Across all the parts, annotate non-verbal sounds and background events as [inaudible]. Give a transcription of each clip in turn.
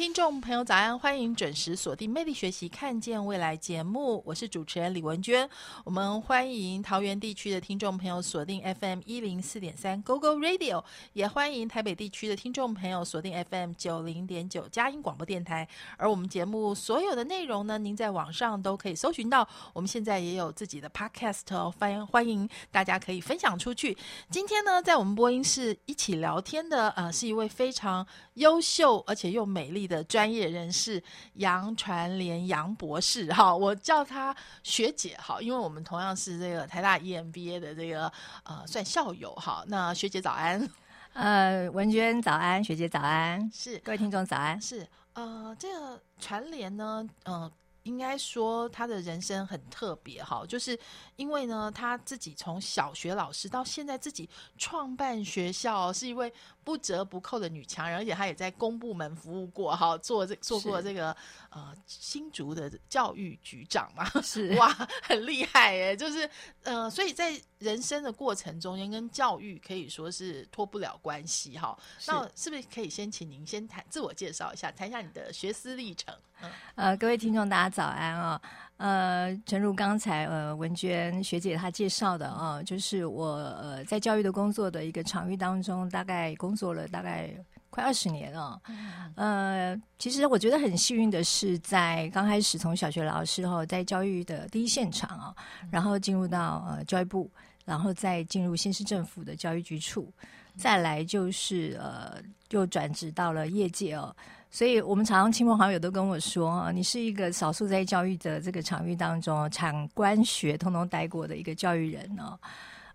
听众朋友，早安！欢迎准时锁定《魅力学习，看见未来》节目，我是主持人李文娟。我们欢迎桃园地区的听众朋友锁定 FM 一零四点三 Go Go Radio，也欢迎台北地区的听众朋友锁定 FM 九零点九佳音广播电台。而我们节目所有的内容呢，您在网上都可以搜寻到。我们现在也有自己的 Podcast，欢迎欢迎大家可以分享出去。今天呢，在我们播音室一起聊天的，呃，是一位非常优秀而且又美丽。的专业人士杨传莲杨博士哈，[laughs] 我叫她学姐哈，因为我们同样是这个台大 EMBA 的这个呃算校友哈。那学姐早安，呃文娟早安，学姐早安，是。各位听众早安，是呃这个传莲呢，呃应该说他的人生很特别哈，就是因为呢他自己从小学老师到现在自己创办学校，是一位。不折不扣的女强人，而且她也在公部门服务过，哈，做这做过这个呃新竹的教育局长嘛，是 [laughs] 哇，很厉害耶，就是呃，所以在人生的过程中间，跟教育可以说是脱不了关系，哈。那是不是可以先请您先谈自我介绍一下，谈一下你的学思历程？呃，各位听众大家早安啊。呃，正如刚才呃文娟学姐她介绍的啊，就是我呃在教育的工作的一个场域当中，大概工作了大概快二十年了。呃，其实我觉得很幸运的是，在刚开始从小学老师后，在教育的第一现场啊，然后进入到呃教育部，然后再进入新市政府的教育局处，再来就是呃又转职到了业界哦。所以我们常常亲朋好友都跟我说：“哈，你是一个少数在教育的这个场域当中，产官学通通待过的一个教育人哦。”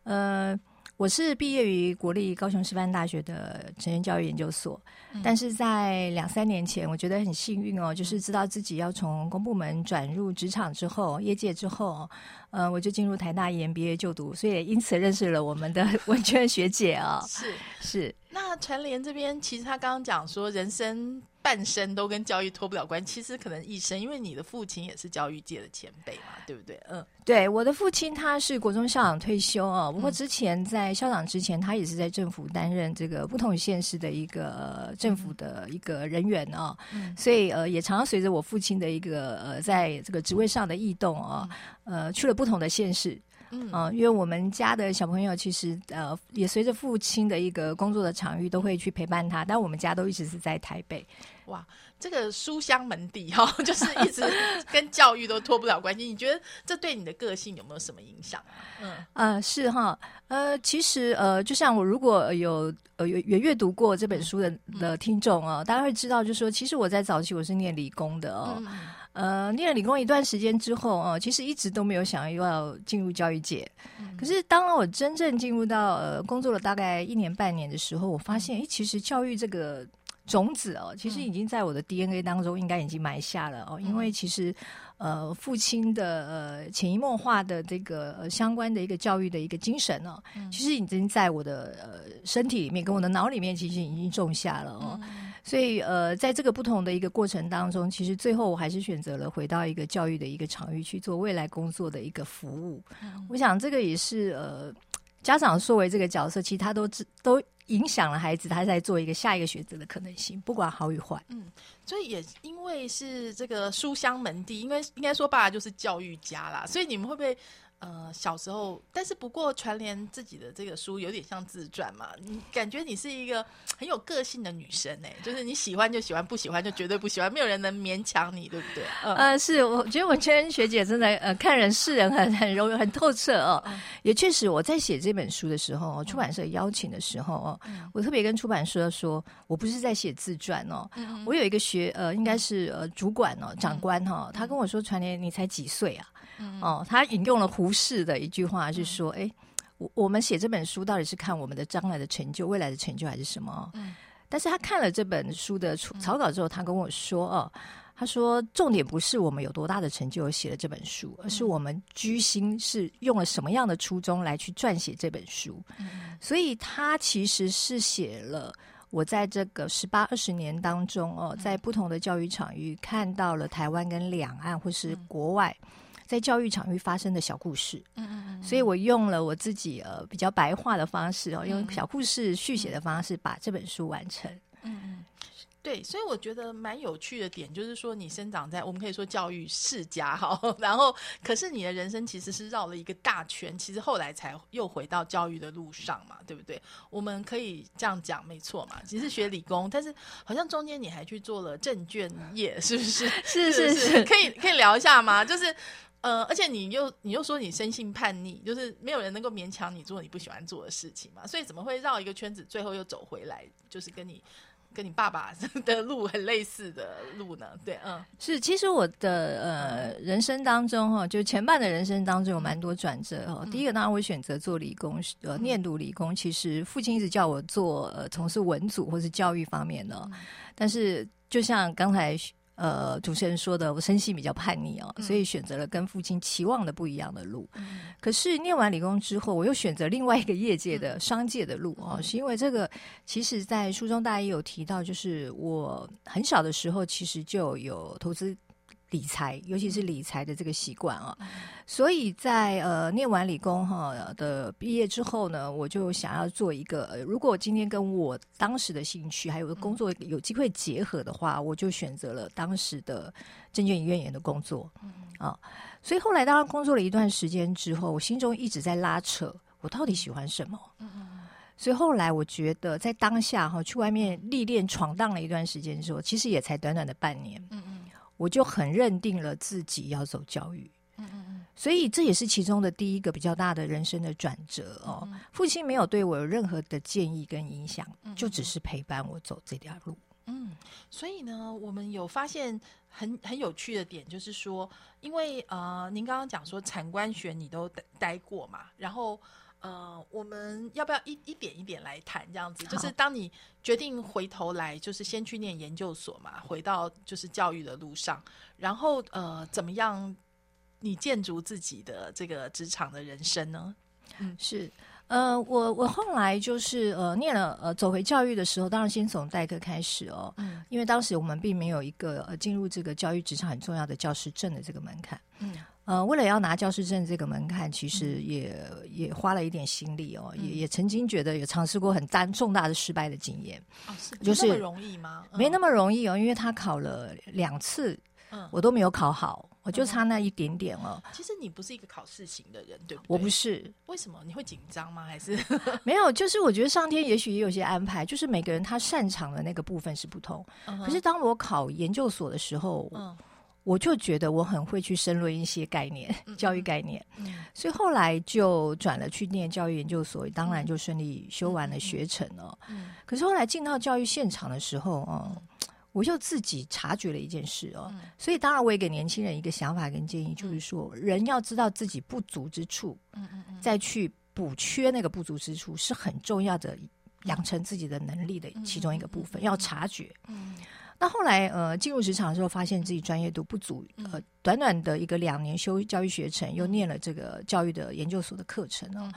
呃，我是毕业于国立高雄师范大学的成人教育研究所，但是在两三年前，我觉得很幸运哦，就是知道自己要从公部门转入职场之后，业界之后，呃，我就进入台大 EMBA 就读，所以也因此认识了我们的 [laughs] 文娟学姐啊。是是，那陈莲这边其实他刚刚讲说人生。半生都跟教育脱不了关，其实可能一生，因为你的父亲也是教育界的前辈嘛，对不对？嗯，对，我的父亲他是国中校长退休哦，不过之前在校长之前，他也是在政府担任这个不同县市的一个政府的一个人员哦，所以呃，也常常随着我父亲的一个呃，在这个职位上的异动啊，呃，去了不同的县市。嗯，因为我们家的小朋友其实呃，也随着父亲的一个工作的场域，都会去陪伴他。但我们家都一直是在台北。哇，这个书香门第哈，[laughs] 就是一直跟教育都脱不了关系。你觉得这对你的个性有没有什么影响？嗯，呃，是哈，呃，其实呃，就像我如果有呃有有阅读过这本书的的听众啊，大家会知道，就是说，其实我在早期我是念理工的哦。呃，念了理工一段时间之后啊，其实一直都没有想要进入教育界。可是，当我真正进入到呃工作了大概一年半年的时候，我发现，哎，其实教育这个种子哦，其实已经在我的 DNA 当中应该已经埋下了哦。因为其实，呃，父亲的呃潜移默化的这个呃相关的一个教育的一个精神哦，其实已经在我的呃身体里面跟我的脑里面，其实已经种下了哦。所以，呃，在这个不同的一个过程当中，其实最后我还是选择了回到一个教育的一个场域去做未来工作的一个服务。我想，这个也是呃，家长作为这个角色，其实他都知都影响了孩子他在做一个下一个选择的可能性，不管好与坏。嗯，所以也因为是这个书香门第，因为应该说爸爸就是教育家啦，所以你们会不会？呃，小时候，但是不过传联自己的这个书有点像自传嘛，你感觉你是一个很有个性的女生哎，就是你喜欢就喜欢，不喜欢就绝对不喜欢，没有人能勉强你，对不对？呃，是，我觉得文娟学姐真的呃，看人是人很很容易很透彻哦，也确实我在写这本书的时候，出版社邀请的时候哦，我特别跟出版社说，我不是在写自传哦，我有一个学呃，应该是呃主管哦，长官哈，他跟我说传联你才几岁啊？哦，他引用了胡适的一句话，是说：“哎，我我们写这本书到底是看我们的将来的成就、未来的成就，还是什么？”嗯，但是他看了这本书的草稿之后，他跟我说：“哦，他说，重点不是我们有多大的成就写了这本书，而是我们居心是用了什么样的初衷来去撰写这本书。所以，他其实是写了我在这个十八二十年当中哦，在不同的教育场域看到了台湾跟两岸或是国外在教育场域发生的小故事。嗯嗯嗯。所以我用了我自己呃比较白话的方式哦，用小故事续写的方式把这本书完成。嗯嗯。对，所以我觉得蛮有趣的点就是说，你生长在我们可以说教育世家哈，[laughs] 然后可是你的人生其实是绕了一个大圈，其实后来才又回到教育的路上嘛，对不对？我们可以这样讲，没错嘛。其实学理工，但是好像中间你还去做了证券业，是不是？[laughs] 是是 [laughs] 是，可以可以聊一下吗？就是呃，而且你又你又说你生性叛逆，就是没有人能够勉强你做你不喜欢做的事情嘛，所以怎么会绕一个圈子，最后又走回来，就是跟你。跟你爸爸 [laughs] 的路很类似的路呢？对，嗯，是。其实我的呃人生当中哈，就前半的人生当中有蛮多转折哈。第一个当然我选择做理工，呃，念读理工。其实父亲一直叫我做呃从事文组或是教育方面的，但是就像刚才。呃，主持人说的，我生性比较叛逆哦，所以选择了跟父亲期望的不一样的路。可是念完理工之后，我又选择另外一个业界的商界的路哦，是因为这个，其实在书中大家也有提到，就是我很小的时候其实就有投资。理财，尤其是理财的这个习惯啊，所以在呃念完理工哈的毕业之后呢，我就想要做一个，如果今天跟我当时的兴趣还有工作有机会结合的话，我就选择了当时的证券营业员的工作啊。所以后来当然工作了一段时间之后，我心中一直在拉扯，我到底喜欢什么？所以后来我觉得，在当下哈去外面历练闯荡了一段时间之后，其实也才短短的半年。我就很认定了自己要走教育，嗯嗯嗯，所以这也是其中的第一个比较大的人生的转折哦。父亲没有对我有任何的建议跟影响，就只是陪伴我走这条路。嗯，所以呢，我们有发现很很有趣的点，就是说，因为呃，您刚刚讲说产官学你都待过嘛，然后。呃，我们要不要一一点一点来谈？这样子，就是当你决定回头来，就是先去念研究所嘛，回到就是教育的路上，然后呃，怎么样你建筑自己的这个职场的人生呢？嗯，是，呃，我我后来就是呃念了呃走回教育的时候，当然先从代课开始哦，嗯，因为当时我们并没有一个呃进入这个教育职场很重要的教师证的这个门槛，嗯。呃，为了要拿教师证这个门槛，其实也也花了一点心力哦，也也曾经觉得有尝试过很大重大的失败的经验。哦，是，就是那么容易吗？没那么容易哦，因为他考了两次，嗯，我都没有考好，我就差那一点点了。其实你不是一个考试型的人，对不对？我不是。为什么你会紧张吗？还是 [laughs] 没有？就是我觉得上天也许也有些安排，就是每个人他擅长的那个部分是不同。可是当我考研究所的时候，嗯。我就觉得我很会去申论一些概念，[laughs] 教育概念，所以后来就转了去念教育研究所，当然就顺利修完了学程了。可是后来进到教育现场的时候，哦，我就自己察觉了一件事哦，所以当然我也给年轻人一个想法跟建议，就是说人要知道自己不足之处，再去补缺那个不足之处是很重要的，养成自己的能力的其中一个部分，要察觉。那后来，呃，进入职场的时候，发现自己专业度不足，呃，短短的一个两年修教育学程，又念了这个教育的研究所的课程哦，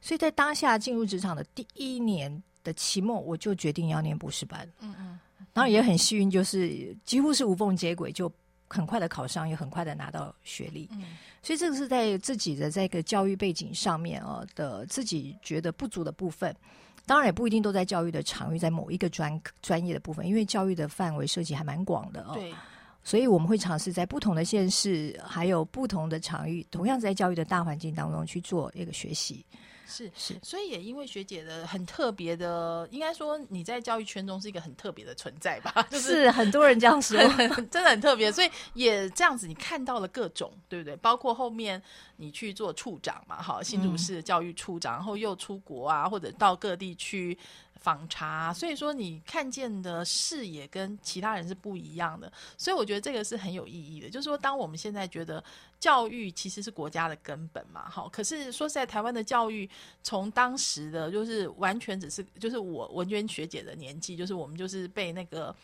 所以在当下进入职场的第一年的期末，我就决定要念博士班。嗯嗯，当然也很幸运，就是几乎是无缝接轨，就很快的考上，也很快的拿到学历。嗯，所以这个是在自己的这个教育背景上面啊的自己觉得不足的部分。当然也不一定都在教育的场域，在某一个专专业的部分，因为教育的范围涉及还蛮广的哦。对，所以我们会尝试在不同的县市，还有不同的场域，同样在教育的大环境当中去做一个学习。是是，所以也因为学姐的很特别的，应该说你在教育圈中是一个很特别的存在吧？[laughs] 是很多人这样说，[laughs] 真的很特别。所以也这样子，你看到了各种，对不对？包括后面你去做处长嘛，哈，新竹市教育处长，然后又出国啊，或者到各地去。访查，所以说你看见的视野跟其他人是不一样的，所以我觉得这个是很有意义的。就是说，当我们现在觉得教育其实是国家的根本嘛，好，可是说实在，台湾的教育从当时的就是完全只是就是我文娟学姐的年纪，就是我们就是被那个。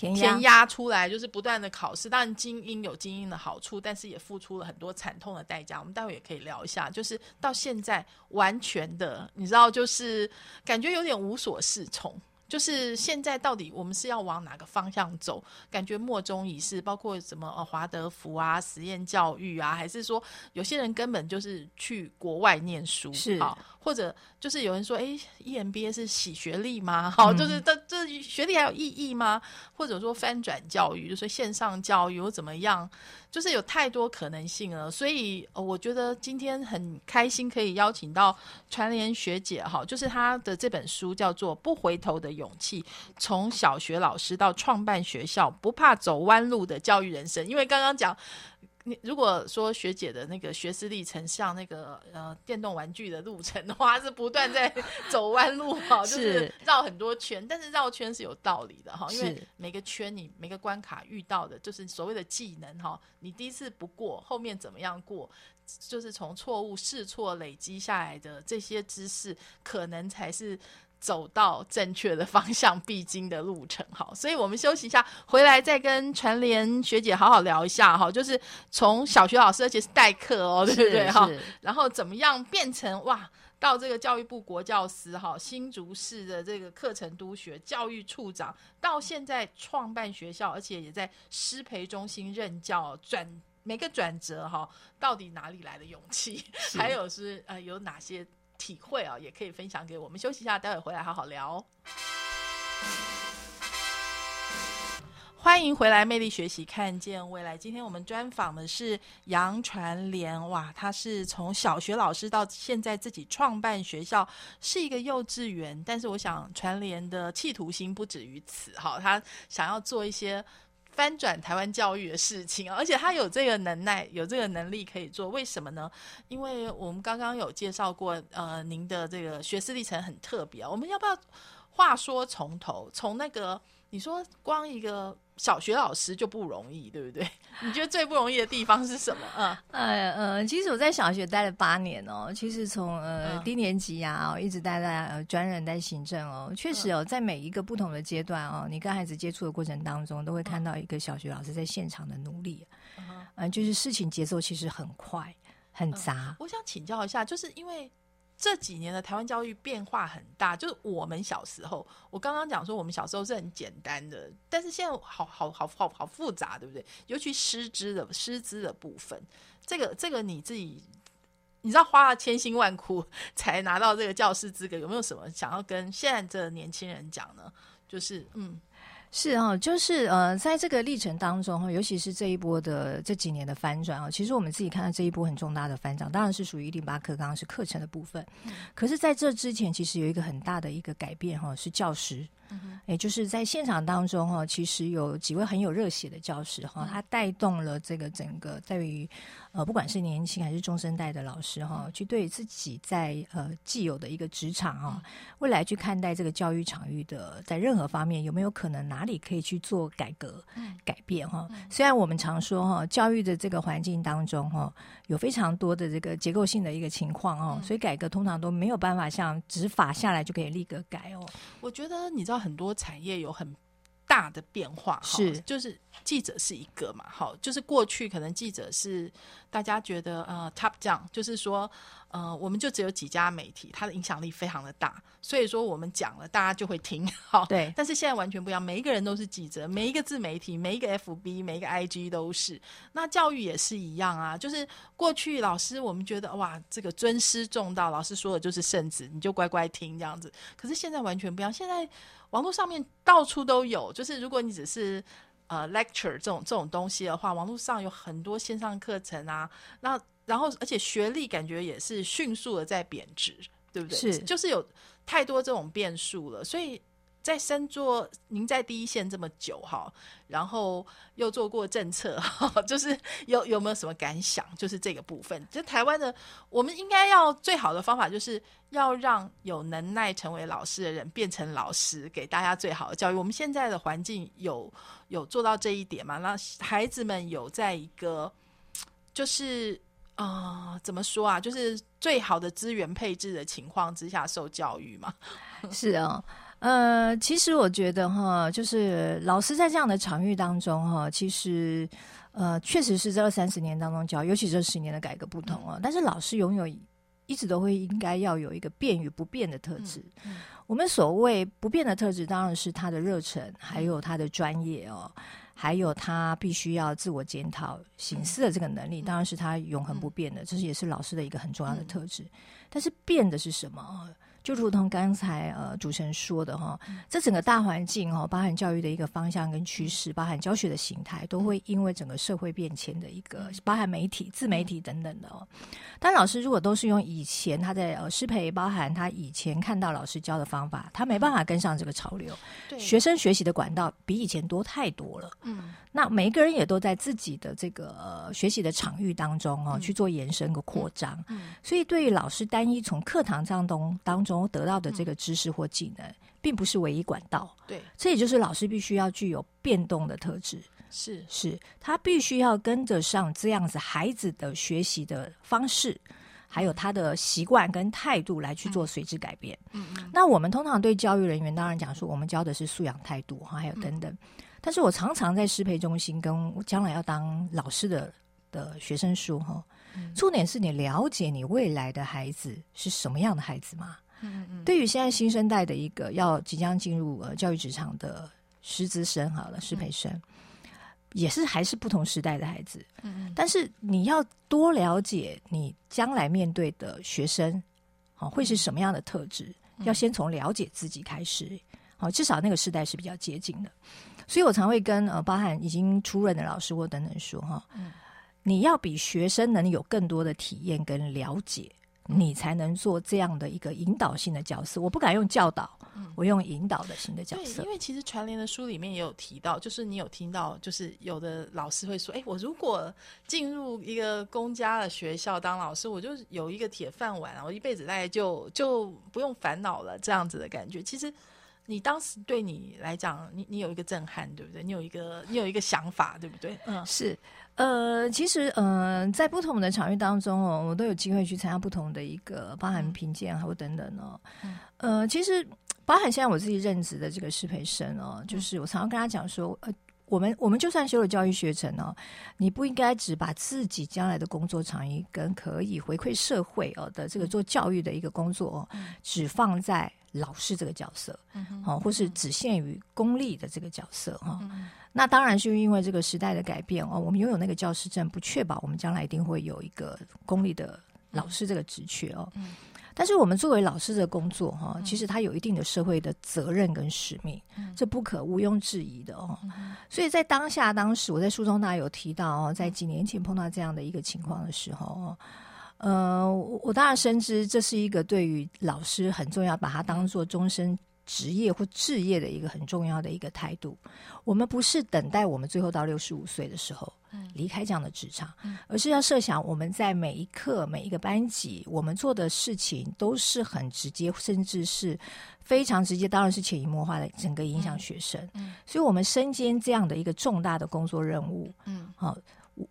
填填压出来，就是不断的考试。当然，精英有精英的好处，但是也付出了很多惨痛的代价。我们待会也可以聊一下，就是到现在完全的，你知道，就是感觉有点无所适从。就是现在到底我们是要往哪个方向走？感觉莫衷一是，包括什么呃华德福啊、实验教育啊，还是说有些人根本就是去国外念书是啊，或者就是有人说，哎，EMBA 是洗学历吗？[laughs] 好，就是这这学历还有意义吗？或者说翻转教育，就是线上教育又怎么样？就是有太多可能性了，所以我觉得今天很开心可以邀请到传联学姐哈，就是她的这本书叫做《不回头的勇气》，从小学老师到创办学校，不怕走弯路的教育人生。因为刚刚讲。你如果说学姐的那个学识历程像那个呃电动玩具的路程的话，[laughs] 是不断在走弯路哈，就是绕很多圈，但是绕圈是有道理的哈，因为每个圈你每个关卡遇到的就是所谓的技能哈，你第一次不过，后面怎么样过，就是从错误试错累积下来的这些知识，可能才是。走到正确的方向必经的路程，好，[laughs] 所以我们休息一下，回来再跟传联学姐好好聊一下哈，就是从小学老师，而且是代课哦，对不对哈？然后怎么样变成哇，到这个教育部国教司哈，新竹市的这个课程督学教育处长，到现在创办学校，而且也在师培中心任教，转每个转折哈，到底哪里来的勇气？还有是呃，有哪些？体会啊，也可以分享给我们。休息一下，待会回来好好聊。欢迎回来，魅力学习，看见未来。今天我们专访的是杨传莲，哇，他是从小学老师到现在自己创办学校，是一个幼稚园。但是我想，传莲的企图心不止于此，哈，他想要做一些。翻转台湾教育的事情，而且他有这个能耐，有这个能力可以做。为什么呢？因为我们刚刚有介绍过，呃，您的这个学士历程很特别。我们要不要话说从头，从那个？你说光一个小学老师就不容易，对不对？[laughs] 你觉得最不容易的地方是什么？嗯，呃呃，其实我在小学待了八年哦，其实从呃低年级啊，一直待在呃专任、待行政哦，确实哦，在每一个不同的阶段哦，你跟孩子接触的过程当中，都会看到一个小学老师在现场的努力，嗯，就是事情节奏其实很快、很杂。我想请教一下，就是因为。这几年的台湾教育变化很大，就是我们小时候，我刚刚讲说我们小时候是很简单的，但是现在好好好好好复杂，对不对？尤其师资的师资的部分，这个这个你自己，你知道花了千辛万苦才拿到这个教师资格，有没有什么想要跟现在这年轻人讲呢？就是嗯。是啊，就是呃，在这个历程当中哈，尤其是这一波的这几年的翻转啊，其实我们自己看到这一波很重大的翻转，当然是属于一零八课，刚刚是课程的部分。可是，在这之前，其实有一个很大的一个改变哈，是教师。也就是在现场当中哈，其实有几位很有热血的教师哈，他带动了这个整个在于呃，不管是年轻还是中生代的老师哈，去对自己在呃既有的一个职场啊，未来去看待这个教育场域的，在任何方面有没有可能哪里可以去做改革、改变哈？虽然我们常说哈，教育的这个环境当中哈，有非常多的这个结构性的一个情况哦，所以改革通常都没有办法像执法下来就可以立刻改哦。我觉得你知道。很多产业有很大的变化，是就是记者是一个嘛，好，就是过去可能记者是大家觉得呃 top down，就是说呃我们就只有几家媒体，它的影响力非常的大，所以说我们讲了大家就会听，好，对。但是现在完全不一样，每一个人都是记者，每一个自媒体，每一个 FB，每一个 IG 都是。那教育也是一样啊，就是过去老师我们觉得哇这个尊师重道，老师说的就是圣旨，你就乖乖听这样子。可是现在完全不一样，现在。网络上面到处都有，就是如果你只是呃 lecture 这种这种东西的话，网络上有很多线上课程啊，那然后而且学历感觉也是迅速的在贬值，对不对？是，就是有太多这种变数了，所以。在深做，您在第一线这么久哈，然后又做过政策，[laughs] 就是有有没有什么感想？就是这个部分，就台湾的，我们应该要最好的方法，就是要让有能耐成为老师的人变成老师，给大家最好的教育。我们现在的环境有有做到这一点吗？那孩子们有在一个，就是啊，怎么说啊？就是最好的资源配置的情况之下受教育吗？[laughs] 是啊。呃，其实我觉得哈，就是老师在这样的场域当中哈，其实呃，确实是这二三十年当中教，尤其这十年的改革不同啊。但是老师拥有一直都会应该要有一个变与不变的特质。我们所谓不变的特质，当然是他的热忱，还有他的专业哦，还有他必须要自我检讨、醒思的这个能力，当然是他永恒不变的。这是也是老师的一个很重要的特质。但是变的是什么？就如同刚才呃主持人说的哈，这整个大环境哈，包含教育的一个方向跟趋势，包含教学的形态，都会因为整个社会变迁的一个，包含媒体、自媒体等等的哦。但老师如果都是用以前他在呃师培，包含他以前看到老师教的方法，他没办法跟上这个潮流。学生学习的管道比以前多太多了。嗯。那每一个人也都在自己的这个学习的场域当中哦，去做延伸和扩张。嗯，所以对于老师单一从课堂上东当中得到的这个知识或技能，并不是唯一管道。对，这也就是老师必须要具有变动的特质。是，是他必须要跟得上这样子孩子的学习的方式，还有他的习惯跟态度来去做随之改变。嗯嗯。那我们通常对教育人员当然讲说，我们教的是素养态度哈，还有等等。但是我常常在师培中心跟将来要当老师的的学生说哈，重点是你了解你未来的孩子是什么样的孩子吗？嗯嗯。对于现在新生代的一个要即将进入呃教育职场的师资生好了，师培生也是还是不同时代的孩子。嗯嗯。但是你要多了解你将来面对的学生，好会是什么样的特质？要先从了解自己开始，好至少那个时代是比较接近的。所以我常会跟呃，包含已经出任的老师或等等说哈，你要比学生能有更多的体验跟了解，你才能做这样的一个引导性的角色。我不敢用教导，我用引导的型的角色。因为其实传联的书里面也有提到，就是你有听到，就是有的老师会说，哎，我如果进入一个公家的学校当老师，我就有一个铁饭碗，我一辈子大概就就不用烦恼了，这样子的感觉。其实。你当时对你来讲，你你有一个震撼，对不对？你有一个你有一个想法，对不对？嗯，是。呃，其实，嗯，在不同的场域当中哦，我都有机会去参加不同的一个包含评鉴还有等等哦。呃，其实包含现在我自己任职的这个师培生哦，就是我常常跟他讲说，呃，我们我们就算修了教育学程哦，你不应该只把自己将来的工作场域跟可以回馈社会哦的这个做教育的一个工作哦，只放在。老师这个角色，好，或是只限于公立的这个角色哈。那当然是因为这个时代的改变哦，我们拥有那个教师证，不确保我们将来一定会有一个公立的老师这个职缺哦。但是我们作为老师的工作哈，其实它有一定的社会的责任跟使命，这不可毋庸置疑的哦。所以在当下当时，我在书中大家有提到哦，在几年前碰到这样的一个情况的时候哦。呃，我当然深知这是一个对于老师很重要，把它当做终身职业或置业的一个很重要的一个态度。我们不是等待我们最后到六十五岁的时候离开这样的职场，而是要设想我们在每一刻、每一个班级，我们做的事情都是很直接，甚至是非常直接，当然是潜移默化的整个影响学生。所以，我们身兼这样的一个重大的工作任务，嗯，好。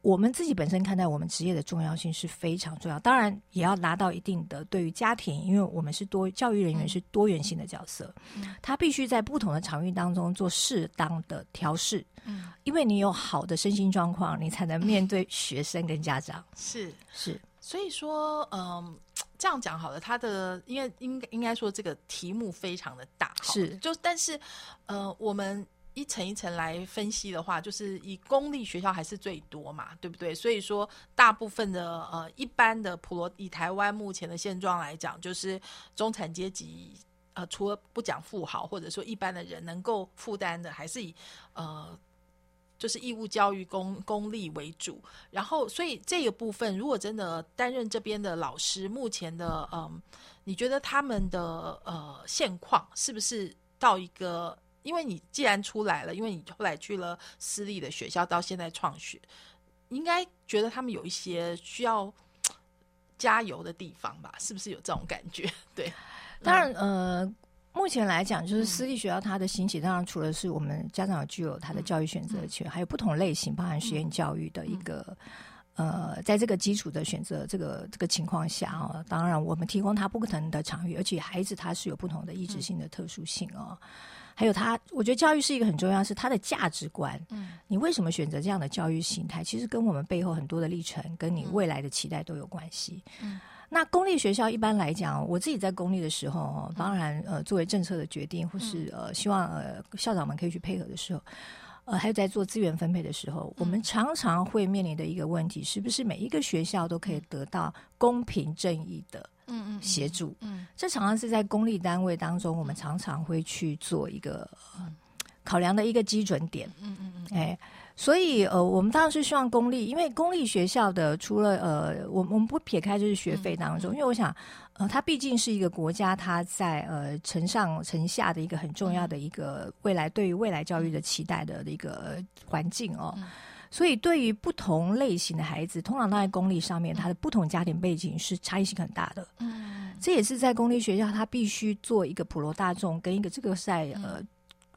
我们自己本身看待我们职业的重要性是非常重要，当然也要拿到一定的对于家庭，因为我们是多教育人员是多元性的角色，他必须在不同的场域当中做适当的调试，嗯，因为你有好的身心状况，你才能面对 [laughs] 学生跟家长。是是，所以说，嗯，这样讲好了，他的因为应应该说这个题目非常的大，是就但是呃我们。一层一层来分析的话，就是以公立学校还是最多嘛，对不对？所以说，大部分的呃一般的普罗，以台湾目前的现状来讲，就是中产阶级呃，除了不讲富豪，或者说一般的人能够负担的，还是以呃就是义务教育公公立为主。然后，所以这个部分，如果真的担任这边的老师，目前的嗯，你觉得他们的呃现况是不是到一个？因为你既然出来了，因为你后来去了私立的学校，到现在创学，应该觉得他们有一些需要加油的地方吧？是不是有这种感觉？[laughs] 对，当然，呃，目前来讲，就是私立学校它的兴起，当然除了是我们家长具有他的教育选择权，还有不同类型，包含实验教育的一个。呃，在这个基础的选择这个这个情况下哦，当然我们提供他不同的场域，而且孩子他是有不同的意志性的特殊性哦。还有他，我觉得教育是一个很重要，是他的价值观。嗯，你为什么选择这样的教育形态？其实跟我们背后很多的历程，跟你未来的期待都有关系。嗯，那公立学校一般来讲，我自己在公立的时候，当然呃，作为政策的决定，或是呃，希望呃校长们可以去配合的时候，呃，还有在做资源分配的时候，我们常常会面临的一个问题，是不是每一个学校都可以得到公平正义的？嗯嗯，协助，嗯，这常常是在公立单位当中，我们常常会去做一个考量的一个基准点，嗯嗯嗯，哎，所以呃，我们当然是希望公立，因为公立学校的除了呃，我我们不撇开就是学费当中，因为我想，呃，它毕竟是一个国家，它在呃城上城下的一个很重要的一个未来对于未来教育的期待的一个环境哦。所以，对于不同类型的孩子，通常在公立上面，他的不同家庭背景是差异性很大的。嗯，这也是在公立学校，他必须做一个普罗大众跟一个这个在呃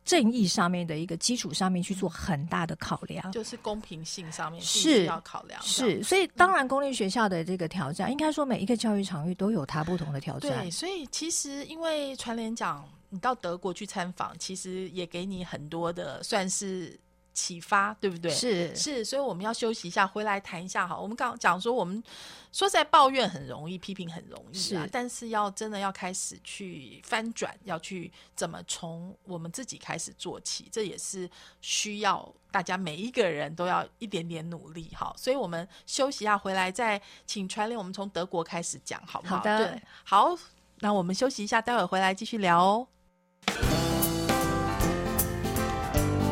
正义上面的一个基础上面去做很大的考量，就是公平性上面是要考量。是，所以当然公立学校的这个挑战，应该说每一个教育场域都有它不同的挑战。对，所以其实因为传联讲，你到德国去参访，其实也给你很多的算是。启发对不对？是是，所以我们要休息一下，回来谈一下哈。我们刚讲说，我们说在抱怨很容易，批评很容易啊，但是要真的要开始去翻转，要去怎么从我们自己开始做起，这也是需要大家每一个人都要一点点努力哈。所以我们休息一下，回来再请传令，我们从德国开始讲，好不好？好的，好，那我们休息一下，待会回来继续聊哦。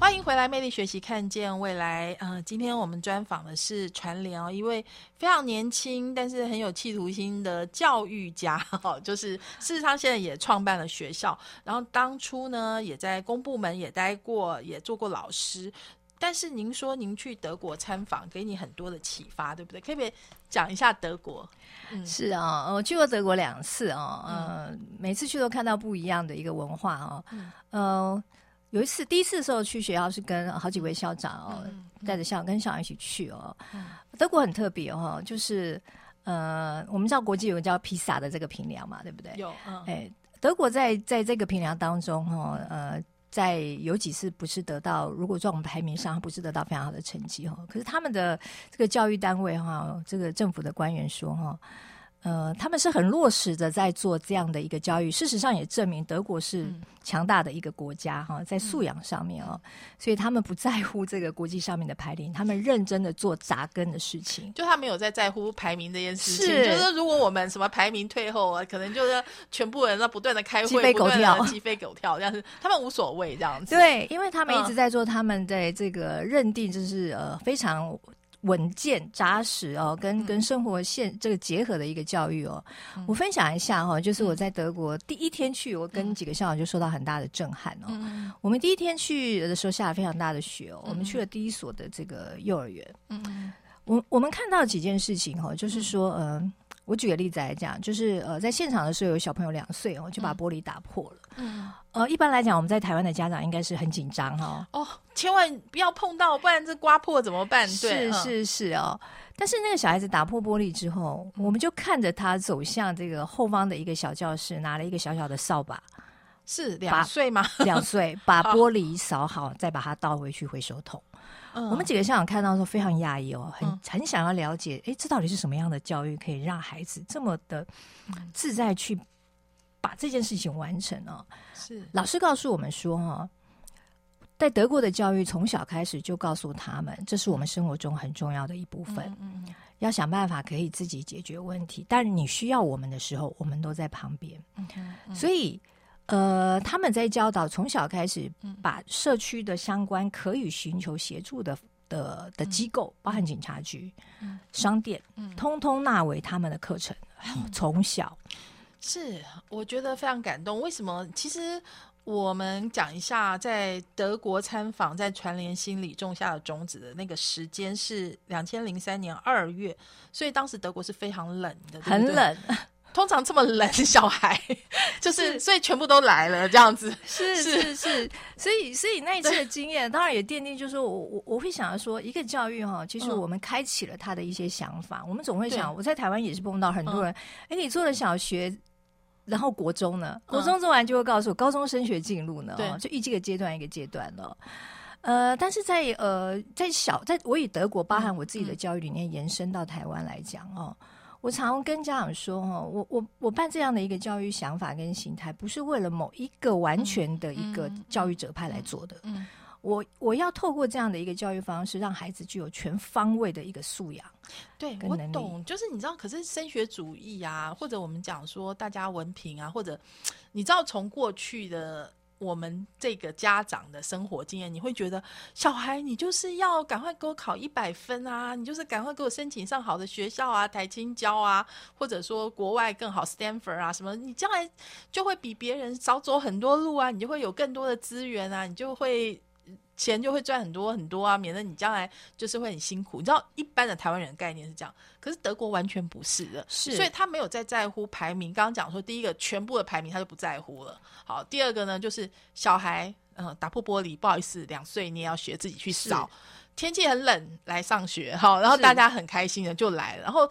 欢迎回来，魅力学习，看见未来。嗯，今天我们专访的是传联哦，一位非常年轻但是很有企图心的教育家 [laughs] 哈，就是事实上现在也创办了学校，然后当初呢也在公部门也待过，也做过老师。但是您说您去德国参访，给你很多的启发，对不对？可不可以讲一下德国？嗯，是啊，我去过德国两次哦，嗯，每次去都看到不一样的一个文化哦，嗯。有一次，第一次的时候去学校是跟好几位校长哦，带着校跟校长一起去哦。德国很特别哦，就是呃，我们知道国际有个叫披萨的这个平量嘛，对不对？有，哎，德国在在这个平量当中哈，呃，在有几次不是得到，如果在我们排名上不是得到非常好的成绩哈，可是他们的这个教育单位哈，这个政府的官员说哈。呃，他们是很落实的在做这样的一个教育，事实上也证明德国是强大的一个国家哈，在素养上面哦，所以他们不在乎这个国际上面的排名，他们认真的做扎根的事情。就他没有在在乎排名这件事情，就是如果我们什么排名退后啊，可能就是全部人在不断的开会，鸡飞狗跳鸡飞狗跳，这样子，他们无所谓这样子。对，因为他们一直在做他们的这个认定，就是呃非常。稳健扎实哦，跟跟生活现这个结合的一个教育哦，我分享一下哈，就是我在德国第一天去，我跟几个校长就受到很大的震撼哦。我们第一天去的时候下了非常大的雪哦，我们去了第一所的这个幼儿园。嗯，我我们看到几件事情哈，就是说，嗯，我举个例子来讲，就是呃，在现场的时候有小朋友两岁哦，就把玻璃打破了。嗯。呃，一般来讲，我们在台湾的家长应该是很紧张哈。哦，千万不要碰到，不然这刮破怎么办？是是是哦。但是那个小孩子打破玻璃之后，我们就看着他走向这个后方的一个小教室，拿了一个小小的扫把。是两岁吗？[laughs] 两岁，把 [laughs] 玻璃扫好，再把它倒回去回收桶。我们几个校长看到说非常讶异哦，很很想要了解，哎，这到底是什么样的教育可以让孩子这么的自在去？把这件事情完成哦。是老师告诉我们说哈，在德国的教育从小开始就告诉他们，这是我们生活中很重要的一部分。嗯，要想办法可以自己解决问题，但是你需要我们的时候，我们都在旁边。嗯，所以呃，他们在教导从小开始，把社区的相关可以寻求协助的的的机构，包含警察局、商店，通通纳为他们的课程。从小。是，我觉得非常感动。为什么？其实我们讲一下，在德国参访，在传联心里种下的种子的那个时间是两千零三年二月，所以当时德国是非常冷的，对不对。很冷，通常这么冷，小孩就是，所以全部都来了这样子。[laughs] 是是是是，所以所以那一次的经验，当然也奠定，就是我我我会想要说，一个教育哈，其实嗯我们开启了他的一些想法。我们总会想，我在台湾也是碰到很多人，哎、你做了小学。然后国中呢，嗯。国中做完就会告诉我，高中升学进入呢，就一这个阶段一个阶段了。呃，但是在呃，在小，在我以德国包含我自己的嗯教育理念延伸到台湾来讲哦，我常跟家长说哦，我我我办这样的一个教育想法跟形态，不是为了某一个完全的一个嗯教育者派来做的。嗯，我我要透过这样的一个教育方式，让孩子具有全方位的一个素养。对我懂，就是你知道，可是升学主义啊，或者我们讲说大家文凭啊，或者你知道从过去的。我们这个家长的生活经验，你会觉得小孩你就是要赶快给我考一百分啊，你就是赶快给我申请上好的学校啊，台青交啊，或者说国外更好 Stanford 啊什么，你将来就会比别人少走很多路啊，你就会有更多的资源啊，你就会钱就会赚很多很多啊，免得你将来就是会很辛苦。你知道一般的台湾人的概念是这样，可是德国完全不是的，是所以他没有在在乎排名。刚刚讲说，第一个全部的排名他就不在乎了。好，第二个呢，就是小孩，嗯、打破玻璃，不好意思，两岁你也要学自己去扫。天气很冷来上学，好，然后大家很开心的就来了，然后。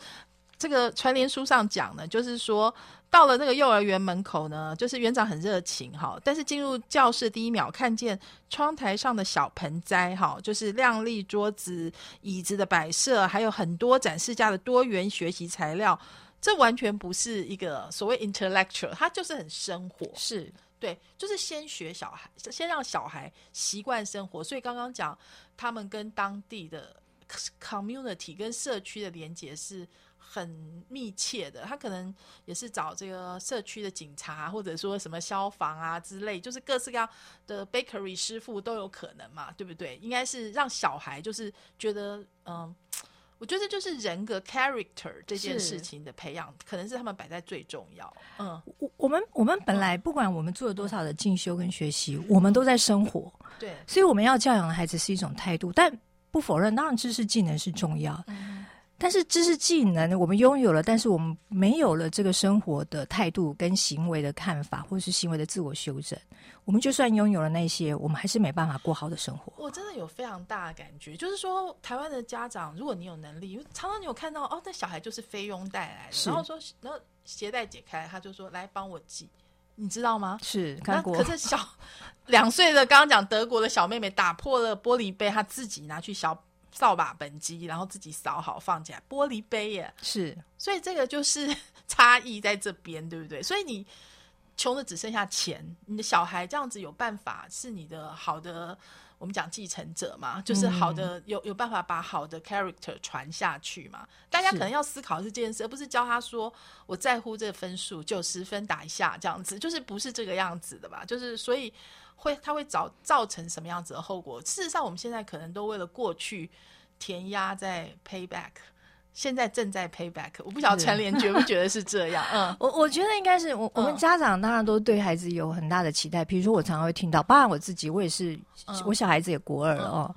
这个传联书上讲呢，就是说到了那个幼儿园门口呢，就是园长很热情哈，但是进入教室第一秒看见窗台上的小盆栽哈，就是亮丽桌子、椅子的摆设，还有很多展示架的多元学习材料，这完全不是一个所谓 intellectual，它就是很生活。是对，就是先学小孩，先让小孩习惯生活。所以刚刚讲，他们跟当地的 community 跟社区的连接是很密切的。他可能也是找这个社区的警察，或者说什么消防啊之类，就是各式各样的 bakery 师傅都有可能嘛，对不对？应该是让小孩就是觉得，嗯。我觉得就是人格 character 这件事情的培养，可能是他们摆在最重要。嗯，我我们我们本来不管我们做了多少的进修跟学习，我们都在生活，对，所以我们要教养的孩子是一种态度，但不否认，当然知识技能是重要。嗯但是知识技能我们拥有了，但是我们没有了这个生活的态度跟行为的看法，或是行为的自我修正。我们就算拥有了那些，我们还是没办法过好的生活。我真的有非常大的感觉，就是说，台湾的家长，如果你有能力，常常你有看到哦，那小孩就是菲佣带来的，然后说，然后鞋带解开，他就说来帮我系，你知道吗？是看过可是小两岁的，刚刚讲德国的小妹妹打破了玻璃杯，她自己拿去小扫把本机，然后自己扫好放起来，玻璃杯耶，是所以这个就是 [laughs] 差异在这边，对不对？所以你穷的只剩下钱，你的小孩这样子有办法是你的好的，我们讲继承者嘛，就是好的、有有办法把好的 character 传下去嘛。大家可能要思考的是这件事，而不是教他说我在乎这个分数，九十分打一下这样子，就是不是这个样子的吧？就是所以会它会造造成什么样子的后果？事实上，我们现在可能都为了过去填压在 payback。现在正在 payback，我不晓得是传联觉不觉得是这样？嗯，[laughs] 我我觉得应该是我我们嗯家长当然都对孩子有很大的期待，比如说我常常会听到，包含我自己，我也是，嗯我小孩子也国二了哦。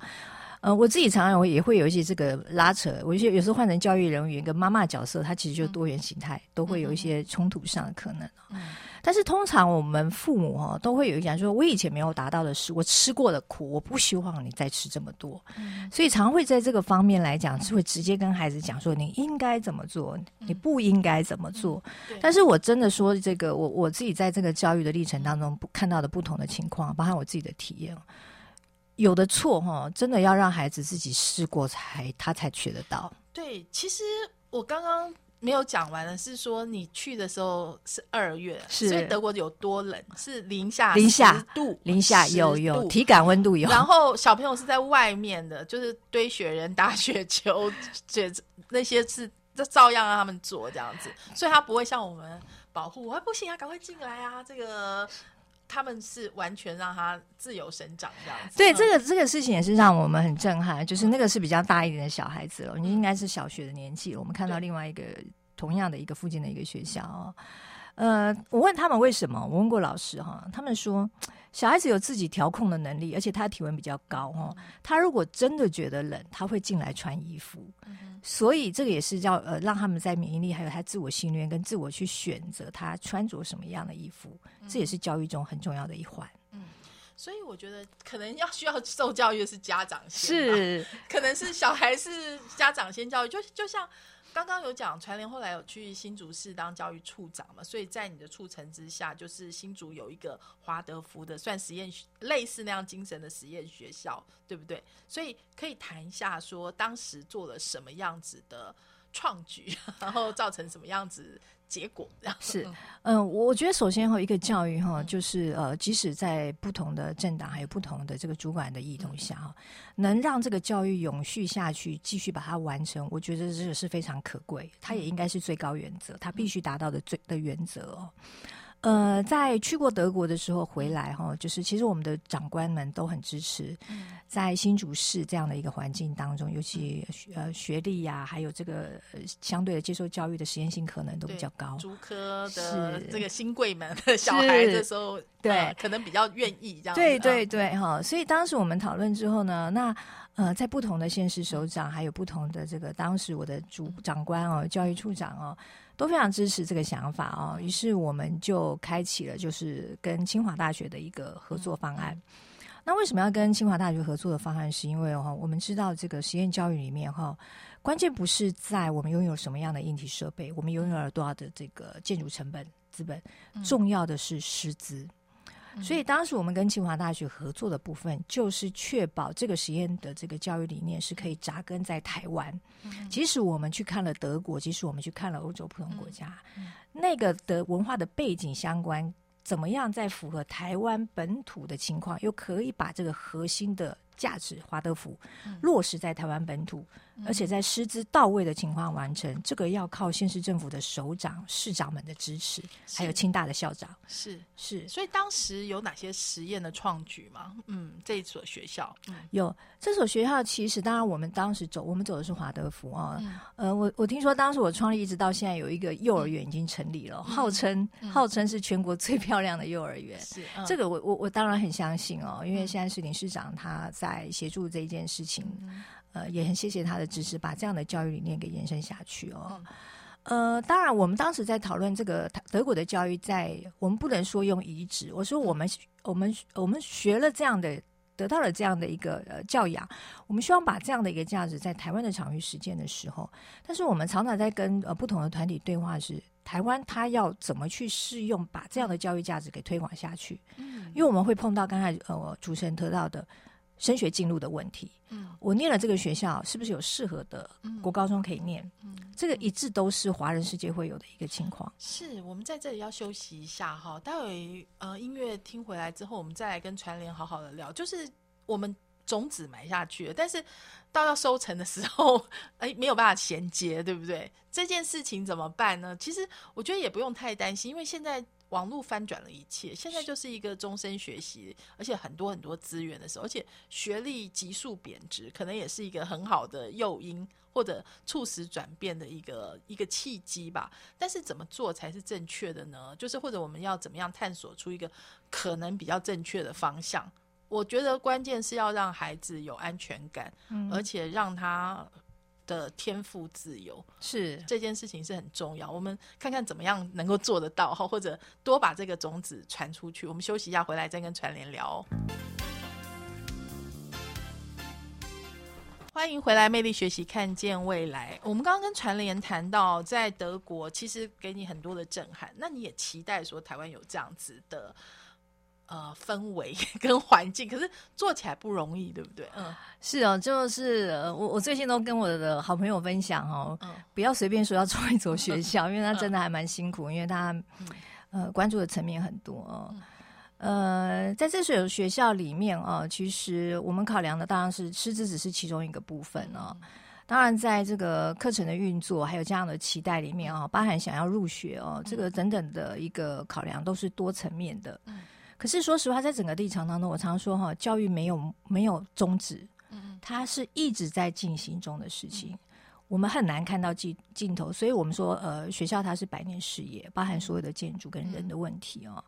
呃，我自己常常也会有一些这个拉扯，我有些有时候换成教育人员跟妈妈角色，它其实就多元形态，都会有一些冲突上的可能。嗯。但是通常我们父母哈、都会有一讲说，我以前没有达到的事，我吃过的苦，我不希望你再吃这么多，嗯。所以常会在这个方面来讲，是会直接跟孩子讲说，你应该怎么做，你不应该怎么做。对。但是我真的说，这个我我自己在这个教育的历程当中不看到的不同的情况，包含我自己的体验，有的错哈，真的要让孩子自己试过才他才学得到。对，其实我刚刚没有讲完的是说，你去的时候是二月，是所以德国有多冷？是零下零下10度，零下有有度体感温度有，然后小朋友是在外面的，就是堆雪人、打雪球，这那些是这照样让他们做这样子，所以他不会像我们保护，啊不行啊，赶快进来啊，这个他们是完全让他自由生长这样子。对，嗯这个这个事情也是让我们很震撼，就是那个是比较大一点的小孩子了，你应该是小学的年纪了。我们看到另外一个同样的一个附近的一个学校哦，呃，我问他们为什么，我问过老师哈，他们说小孩子有自己调控的能力，而且他体温比较高哦，他如果真的觉得冷，他会进来穿衣服，所以这个也是要呃让他们在免疫力还有他自我训练跟自我去选择他穿着什么样的衣服，这也是教育中很重要的一环。所以我觉得可能要需要受教育的是家长先，是。可能是小孩是家长先教育，就就像。刚刚有讲，传联后来有去新竹市当教育处长嘛，所以在你的促成之下，就是新竹有一个华德福的算实验类似那样精神的实验学校，对不对？所以可以谈一下说当时做了什么样子的创举，[laughs] 然后造成什么样子。结果。是，嗯，我觉得首先哈，一个教育哈，就是呃，即使在不同的政党还有不同的这个主管的意动下哈，能让这个教育永续下去，继续把它完成，我觉得这个是非常可贵，它也应该是最高原则，它必须达到的最的原则哦。呃，在去过德国的时候回来哈，就是其实我们的长官们都很支持，在新竹市这样的一个环境当中，尤其呃学历呀，还有这个相对的接受教育的实验性可能都比较高。竹科的这个新贵们的小孩的时候，对，可能比较愿意这样。对对对，哈，所以当时我们讨论之后呢，那呃，在不同的县市首长，还有不同的这个当时我的主长官哦，教育处长哦。都非常支持这个想法哦，于是我们就开启了就是跟清华大学的一个合作方案。那为什么要跟清华大学合作的方案？是因为哈，我们知道这个实验教育里面哈，关键不是在我们拥有什么样的硬体设备，我们拥有了多少的这个建筑成本资本，重要的是师资。所以当时我们跟清华大学合作的部分，就是确保这个实验的这个教育理念是可以扎根在台湾。即使我们去看了德国，即使我们去看了欧洲不同国家，那个的文化的背景相关，怎么样在符合台湾本土的情况，又可以把这个核心的。价值华德福落实在台湾本土，而且在师资到位的情况完成，这个要靠县市政府的首长、市长们的支持，还有清大的校长。是。是，所以当时有哪些实验的创举吗？嗯，这一所学校。有这所学校，其实当然我们当时走，我们走的是华德福啊。呃，我我听说当时我创立一直到现在有一个幼儿园已经成立了，号称号称是全国最漂亮的幼儿园。是这个我我我当然很相信哦，因为现在是林市长他。在协助这一件事情，呃，也很谢谢他的支持，把这样的教育理念给延伸下去哦。呃，当然，我们当时在讨论这个德国的教育，在我们不能说用移植，我说我们我们我们学了这样的，得到了这样的一个呃教养，我们希望把这样的一个价值在台湾的场域实践的时候，但是我们常常在跟呃不同的团体对话，是台湾他要怎么去适用，把这样的教育价值给推广下去。嗯，因为我们会碰到刚才呃主持人提到的。升学进入的问题，嗯，我念了这个学校，是不是有适合的国高中可以念？嗯，这个一致都是华人世界会有的一个情况。是我们在这里要休息一下哈，待会呃音乐听回来之后，我们再来跟传联好好的聊。就是我们种子埋下去了，但是到要收成的时候，[laughs] 哎，没有办法衔接，对不对？这件事情怎么办呢？其实我觉得也不用太担心，因为现在。网络翻转了一切，现在就是一个终身学习，而且很多很多资源的时候，而且学历急速贬值，可能也是一个很好的诱因或者促使转变的一个一个契机吧。但是怎么做才是正确的呢？就是或者我们要怎么样探索出一个可能比较正确的方向？我觉得关键是要让孩子有安全感，而且让他。的天赋自由是这件事情是很重要，我们看看怎么样能够做得到哈，或者多把这个种子传出去。我们休息一下，回来再跟传联聊。欢迎回来，魅力学习，看见未来。我们刚刚跟传联谈到，在德国其实给你很多的震撼，那你也期待说台湾有这样子的。呃，氛围 [laughs] 跟环境，可是做起来不容易，对不对？嗯，是哦，就是我我最近都跟我的好朋友分享哦，不要随便说要做一所学校，[laughs] 因为他真的还蛮辛苦，因为他呃关注的层面很多哦。呃，在这所学校里面啊，其实我们考量的当然是师资只是其中一个部分哦。当然，在这个课程的运作还有这样的期待里面啊，包含想要入学哦，这个等等的一个考量都是多层面的。可是说实话，在整个历程当中，我常说哈，教育没有没有终止，嗯，它是一直在进行中的事情。我们很难看到尽尽头，所以我们说，呃，学校它是百年事业，包含所有的建筑跟人的问题哦。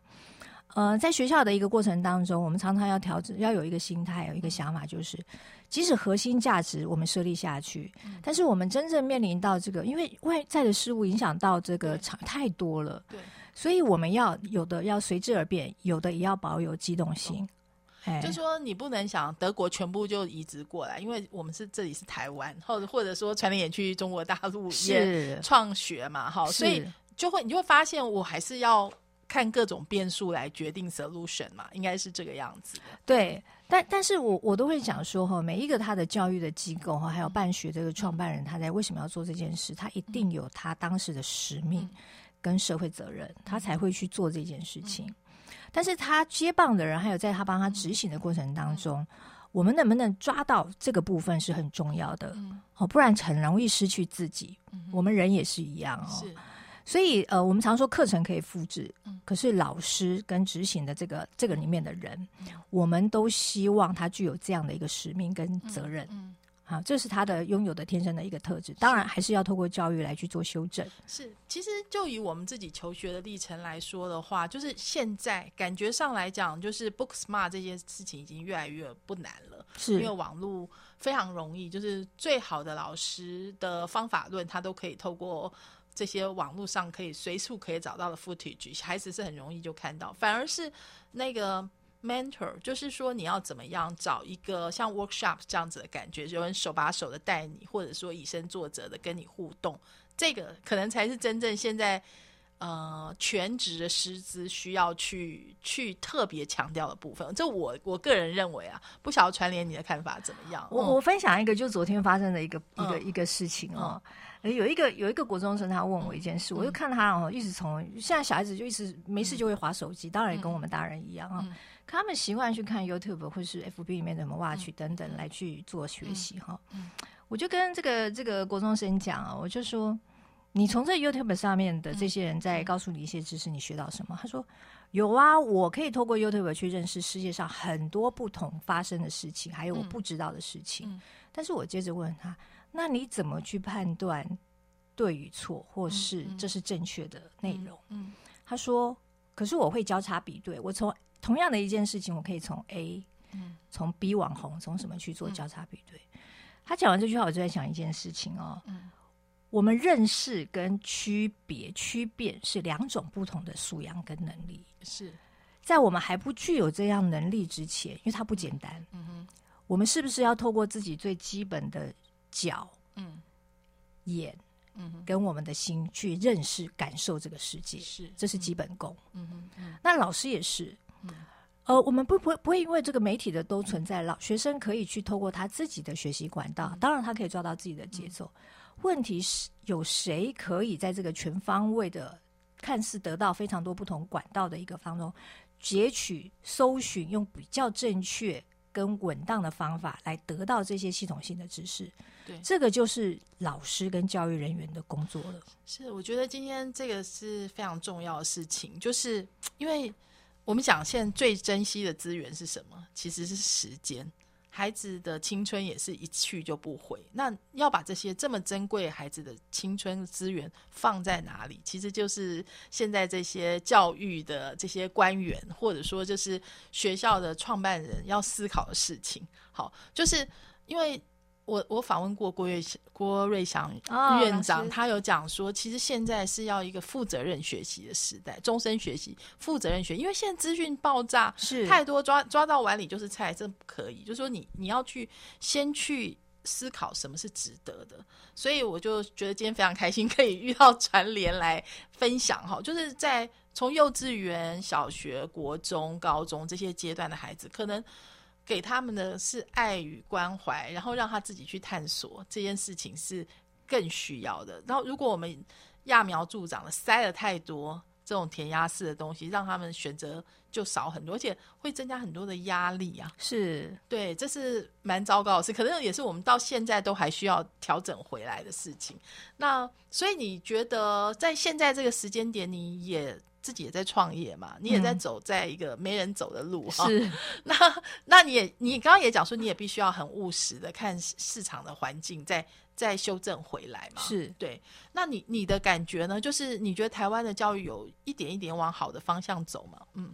呃，在学校的一个过程当中，我们常常要调整，要有一个心态，有一个想法，就是即使核心价值我们设立下去，但是我们真正面临到这个，因为外在的事物影响到这个场太多了，对，所以我们要有的要随之而变，有的也要保有机动性。哎，就说你不能想德国全部就移植过来，因为我们是这里是台湾，或者或者说传联也去中国大陆也创学嘛，哈，所以就会你就会发现，我还是要。看各种变数来决定 solution 嘛，应该是这个样子。对，但但是我我都会讲说哈，每一个他的教育的机构哈，还有办学这个创办人，他在为什么要做这件事，他一定有他当时的使命跟社会责任，他才会去做这件事情。但是他接棒的人，还有在他帮他执行的过程当中，我们能不能抓到这个部分是很重要的哦，不然很容易失去自己。我们人也是一样哦。所以，呃，我们常说课程可以复制，可是老师跟执行的这个这个里面的人，我们都希望他具有这样的一个使命跟责任。好，这是他的拥有的天生的一个特质。当然，还是要透过教育来去做修正。是，其实就以我们自己求学的历程来说的话，就是现在感觉上来讲，就是 book smart 这件事情已经越来越不难了，是因为网络非常容易，就是最好的老师的方法论，他都可以透过。这些网络上可以随处可以找到的 footage，孩子是很容易就看到。反而是那个 mentor，就是说你要怎么样找一个像 workshop 这样子的感觉，有人手把手的带你，或者说以身作则的跟你互动，这个可能才是真正现在呃全职的师资需要去去特别强调的部分。这我我个人认为啊，不晓得传联你的看法怎么样？我我分享一个就昨天发生的一个一个一个事情哦。有一个有一个国中生，他问我一件事，我就看他哦，一直从现在小孩子就一直没事就会划手机，当然也跟我们大人一样啊。他们习惯去看 YouTube 或是 FB 里面的什么 Watch 等等来去做学习哈。我就跟这个这个国中生讲啊，我就说，你从这 YouTube 上面的这些人在告诉你一些知识，你学到什么？他说有啊，我可以透过 YouTube 去认识世界上很多不同发生的事情，还有我不知道的事情。但是我接着问他。那你怎么去判断对与错，或是这是正确的内容？嗯，他说：“可是我会交叉比对，我从同样的一件事情，我可以从 A，嗯，从 B 网红，从什么去做交叉比对？”他讲完这句话，我就在想一件事情哦，嗯，我们认识跟区别、区别是两种不同的素养跟能力。是在我们还不具有这样能力之前，因为它不简单。嗯哼，我们是不是要透过自己最基本的？脚，嗯，眼，嗯，跟我们的心去认识、感受这个世界，是，这是基本功。嗯嗯，那老师也是，嗯，呃，我们不不不会因为这个媒体的都存在，老学生可以去透过他自己的学习管道，当然他可以抓到自己的节奏。问题是，有谁可以在这个全方位的、看似得到非常多不同管道的一个方中，截取、搜寻，用比较正确跟稳当的方法来得到这些系统性的知识？对，这个就是老师跟教育人员的工作了。是，我觉得今天这个是非常重要的事情，就是因为我们讲现在最珍惜的资源是什么？其实是时间。孩子的青春也是一去就不回，那要把这些这么珍贵孩子的青春资源放在哪里？其实就是现在这些教育的这些官员，或者说就是学校的创办人要思考的事情。好，就是因为。我我访问过郭瑞郭瑞祥院长，他有讲说，其实现在是要一个负责任学习的时代，终身学习，负责任学，因为现在资讯爆炸，是太多抓抓到碗里就是菜，这不可以。就是说，你你要去先去思考什么是值得的。所以我就觉得今天非常开心，可以遇到传联来分享哈，就是在从幼稚园、小学、国中、高中这些阶段的孩子，可能。给他们的是爱与关怀，然后让他自己去探索这件事情是更需要的。然后，如果我们揠苗助长了，塞了太多这种填鸭式的东西，让他们选择就少很多，而且会增加很多的压力啊。是对，这是蛮糟糕的事，可能也是我们到现在都还需要调整回来的事情。那所以你觉得在现在这个时间点，你也？自己也在创业嘛，你也在走在一个没人走的路哈。是，[laughs] 那那你也你刚刚也讲说，你也必须要很务实的看市市场的环境，再再修正回来嘛。是对。那你你的感觉呢？就是你觉得台湾的教育有一点一点往好的方向走吗？嗯，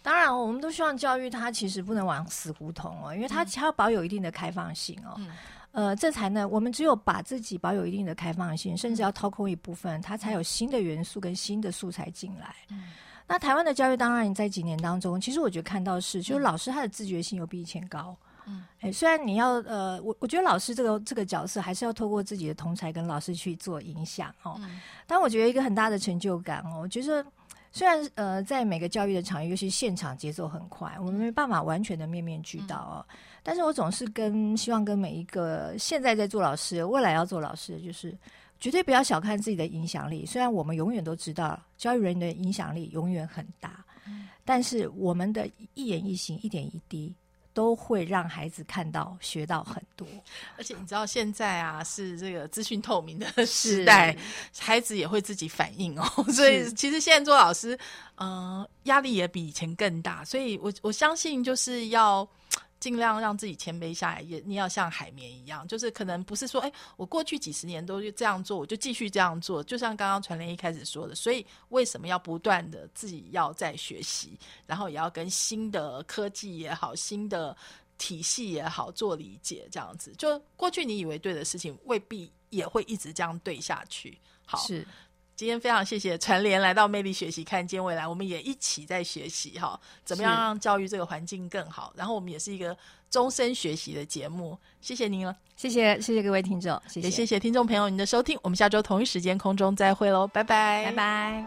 当然，我们都希望教育它其实不能往死胡同哦，因为它它要保有一定的开放性哦。嗯呃，这才能我们只有把自己保有一定的开放性，甚至要掏空一部分，它才有新的元素跟新的素材进来。嗯那台湾的教育，当然在几年当中，其实我觉得看到是，就是老师他的自觉性有比以前高。嗯，哎，虽然你要呃，我我觉得老师这个这个角色还是要透过自己的同才跟老师去做影响哦。嗯但我觉得一个很大的成就感哦，我觉得虽然呃，在每个教育的场域，尤其现场节奏很快，我们没办法完全的面面俱到哦。但是我总是跟希望跟每一个现在在做老师、未来要做老师的，就是绝对不要小看自己的影响力。虽然我们永远都知道教育人的影响力永远很大，但是我们的一言一行、一点一滴。都会让孩子看到、学到很多。而且你知道现在啊是这个资讯透明的 [laughs] 时代，孩子也会自己反应哦。[laughs] 所以其实现在做老师，嗯、压力也比以前更大。所以我我相信就是要。尽量让自己谦卑下来，也你要像海绵一样，就是可能不是说，哎，我过去几十年都这样做，我就继续这样做。就像刚刚传联一开始说的，所以为什么要不断的自己要在学习，然后也要跟新的科技也好，新的体系也好做理解，这样子。就过去你以为对的事情，未必也会一直这样对下去。好，是。今天非常谢谢传联来到魅力学习，看见未来，我们也一起在学习哈，怎么样让教育这个环境更好？然后我们也是一个终身学习的节目，谢谢您了，谢谢谢谢各位听众，谢谢也谢谢听众朋友您的收听，我们下周同一时间空中再会喽，拜拜，拜拜。